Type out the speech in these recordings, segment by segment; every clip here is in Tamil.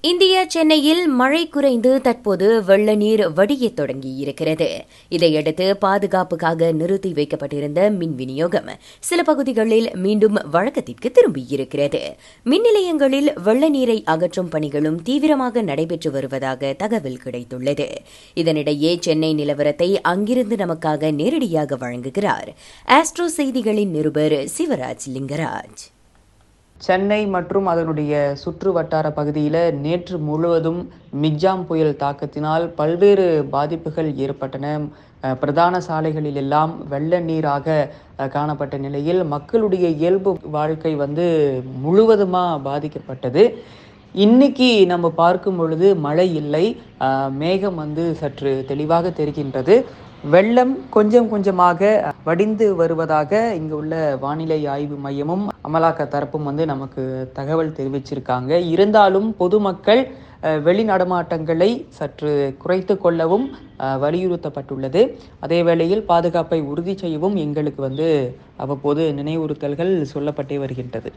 இந்திய சென்னையில் மழை குறைந்து தற்போது வெள்ள நீர் தொடங்கி தொடங்கியிருக்கிறது இதையடுத்து பாதுகாப்புக்காக நிறுத்தி வைக்கப்பட்டிருந்த மின் விநியோகம் சில பகுதிகளில் மீண்டும் வழக்கத்திற்கு திரும்பியிருக்கிறது மின் நிலையங்களில் வெள்ள நீரை அகற்றும் பணிகளும் தீவிரமாக நடைபெற்று வருவதாக தகவல் கிடைத்துள்ளது. இதனிடையே சென்னை நிலவரத்தை அங்கிருந்து நமக்காக நேரடியாக வழங்குகிறார். ஆஸ்ட்ரோ செய்திகளின் நிருபர் சிவராஜ் லிங்கராஜ். சென்னை மற்றும் அதனுடைய சுற்று வட்டார பகுதியில் நேற்று முழுவதும் மிக்ஜாம் புயல் தாக்கத்தினால் பல்வேறு பாதிப்புகள் ஏற்பட்டன. பிரதான சாலைகளில் எல்லாம் வெள்ள நீராக காணப்பட்ட நிலையில் மக்களுடைய இயல்பு வாழ்க்கை வந்து முழுவதுமாக பாதிக்கப்பட்டது. இன்னைக்கு நம்ம பார்க்கும் பொழுது மழை இல்லை. மேகம் வந்து சற்று தெளிவாக தெரிகின்றது. வெள்ளம் கொஞ்சம் கொஞ்சமாக வடிந்து வருவதாக இங்கு உள்ள வானிலை ஆய்வு மையமும் அமலாக்க தரப்பும் வந்து நமக்கு தகவல் தெரிவிச்சிருக்காங்க. இருந்தாலும் பொதுமக்கள் அஹ், சற்று குறைத்து கொள்ளவும் அஹ், வலியுறுத்தப்பட்டுள்ளது. அதே வேளையில் பாதுகாப்பை உறுதி செய்யவும் எங்களுக்கு வந்து அவ்வப்போது நினைவுறுத்தல்கள் சொல்லப்பட்டே வருகின்றது.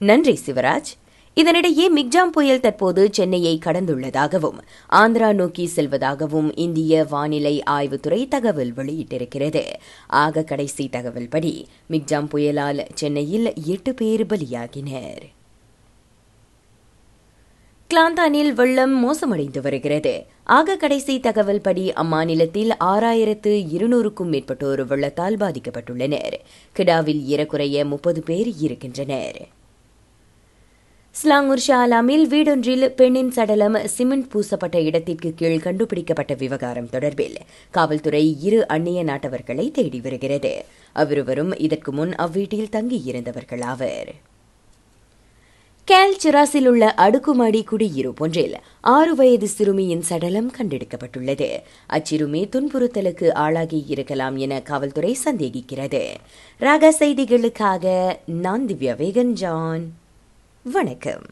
நன்றி சிவராஜ். இதனிடையே மிக்ஜாம் புயல் தற்போது சென்னையை கடந்துள்ளதாகவும் ஆந்திரா நோக்கி செல்வதாகவும் இந்திய வானிலை ஆய்வுத்துறை தகவல் வெளியிட்டிருக்கிறது. ஆக கடைசி தகவல்படி மிக்ஜாம் புயலால் சென்னையில் எட்டு பேர் பலியாகினர். கிளாந்தானில் வெள்ளம் மோசமடைந்து வருகிறது. ஆக கடைசி தகவல் படி அம்மாநிலத்தில் ஆறாயிரத்து இருநூறுக்கும் மேற்பட்டோர் வெள்ளத்தால் பாதிக்கப்பட்டுள்ளனர். கிடாவில் ஏறக்குறைய முப்பது பேர் இருக்கின்றனர். ஸ்லாங்கூர் ஷாலாமில் வீடொன்றில் பெண்ணின் சடலம் சிமெண்ட் பூசப்பட்ட இடத்திற்கு கீழ் கண்டுபிடிக்கப்பட்ட விவகாரம் தொடர்பில் காவல்துறை இரு அந்நிய நாட்டவர்களை தேடி வருகிறது. அவ்விருவரும் இதற்கு முன் அவ்வீட்டில் தங்கியிருந்தவர்களாவர் கேல் சிராஸில் உள்ள அடுக்குமாடி குடியிருப்பொன்றில் ஆறு வயது சிறுமியின் சடலம் கண்டெடுக்கப்பட்டுள்ளது. அச்சிறுமி துன்புறுத்தலுக்கு ஆளாகி இருக்கலாம் என காவல்துறை சந்தேகிக்கிறது. ராக செய்திகளுக்காக நான் திவ்யா வேகன் ஜான் வணக்கம்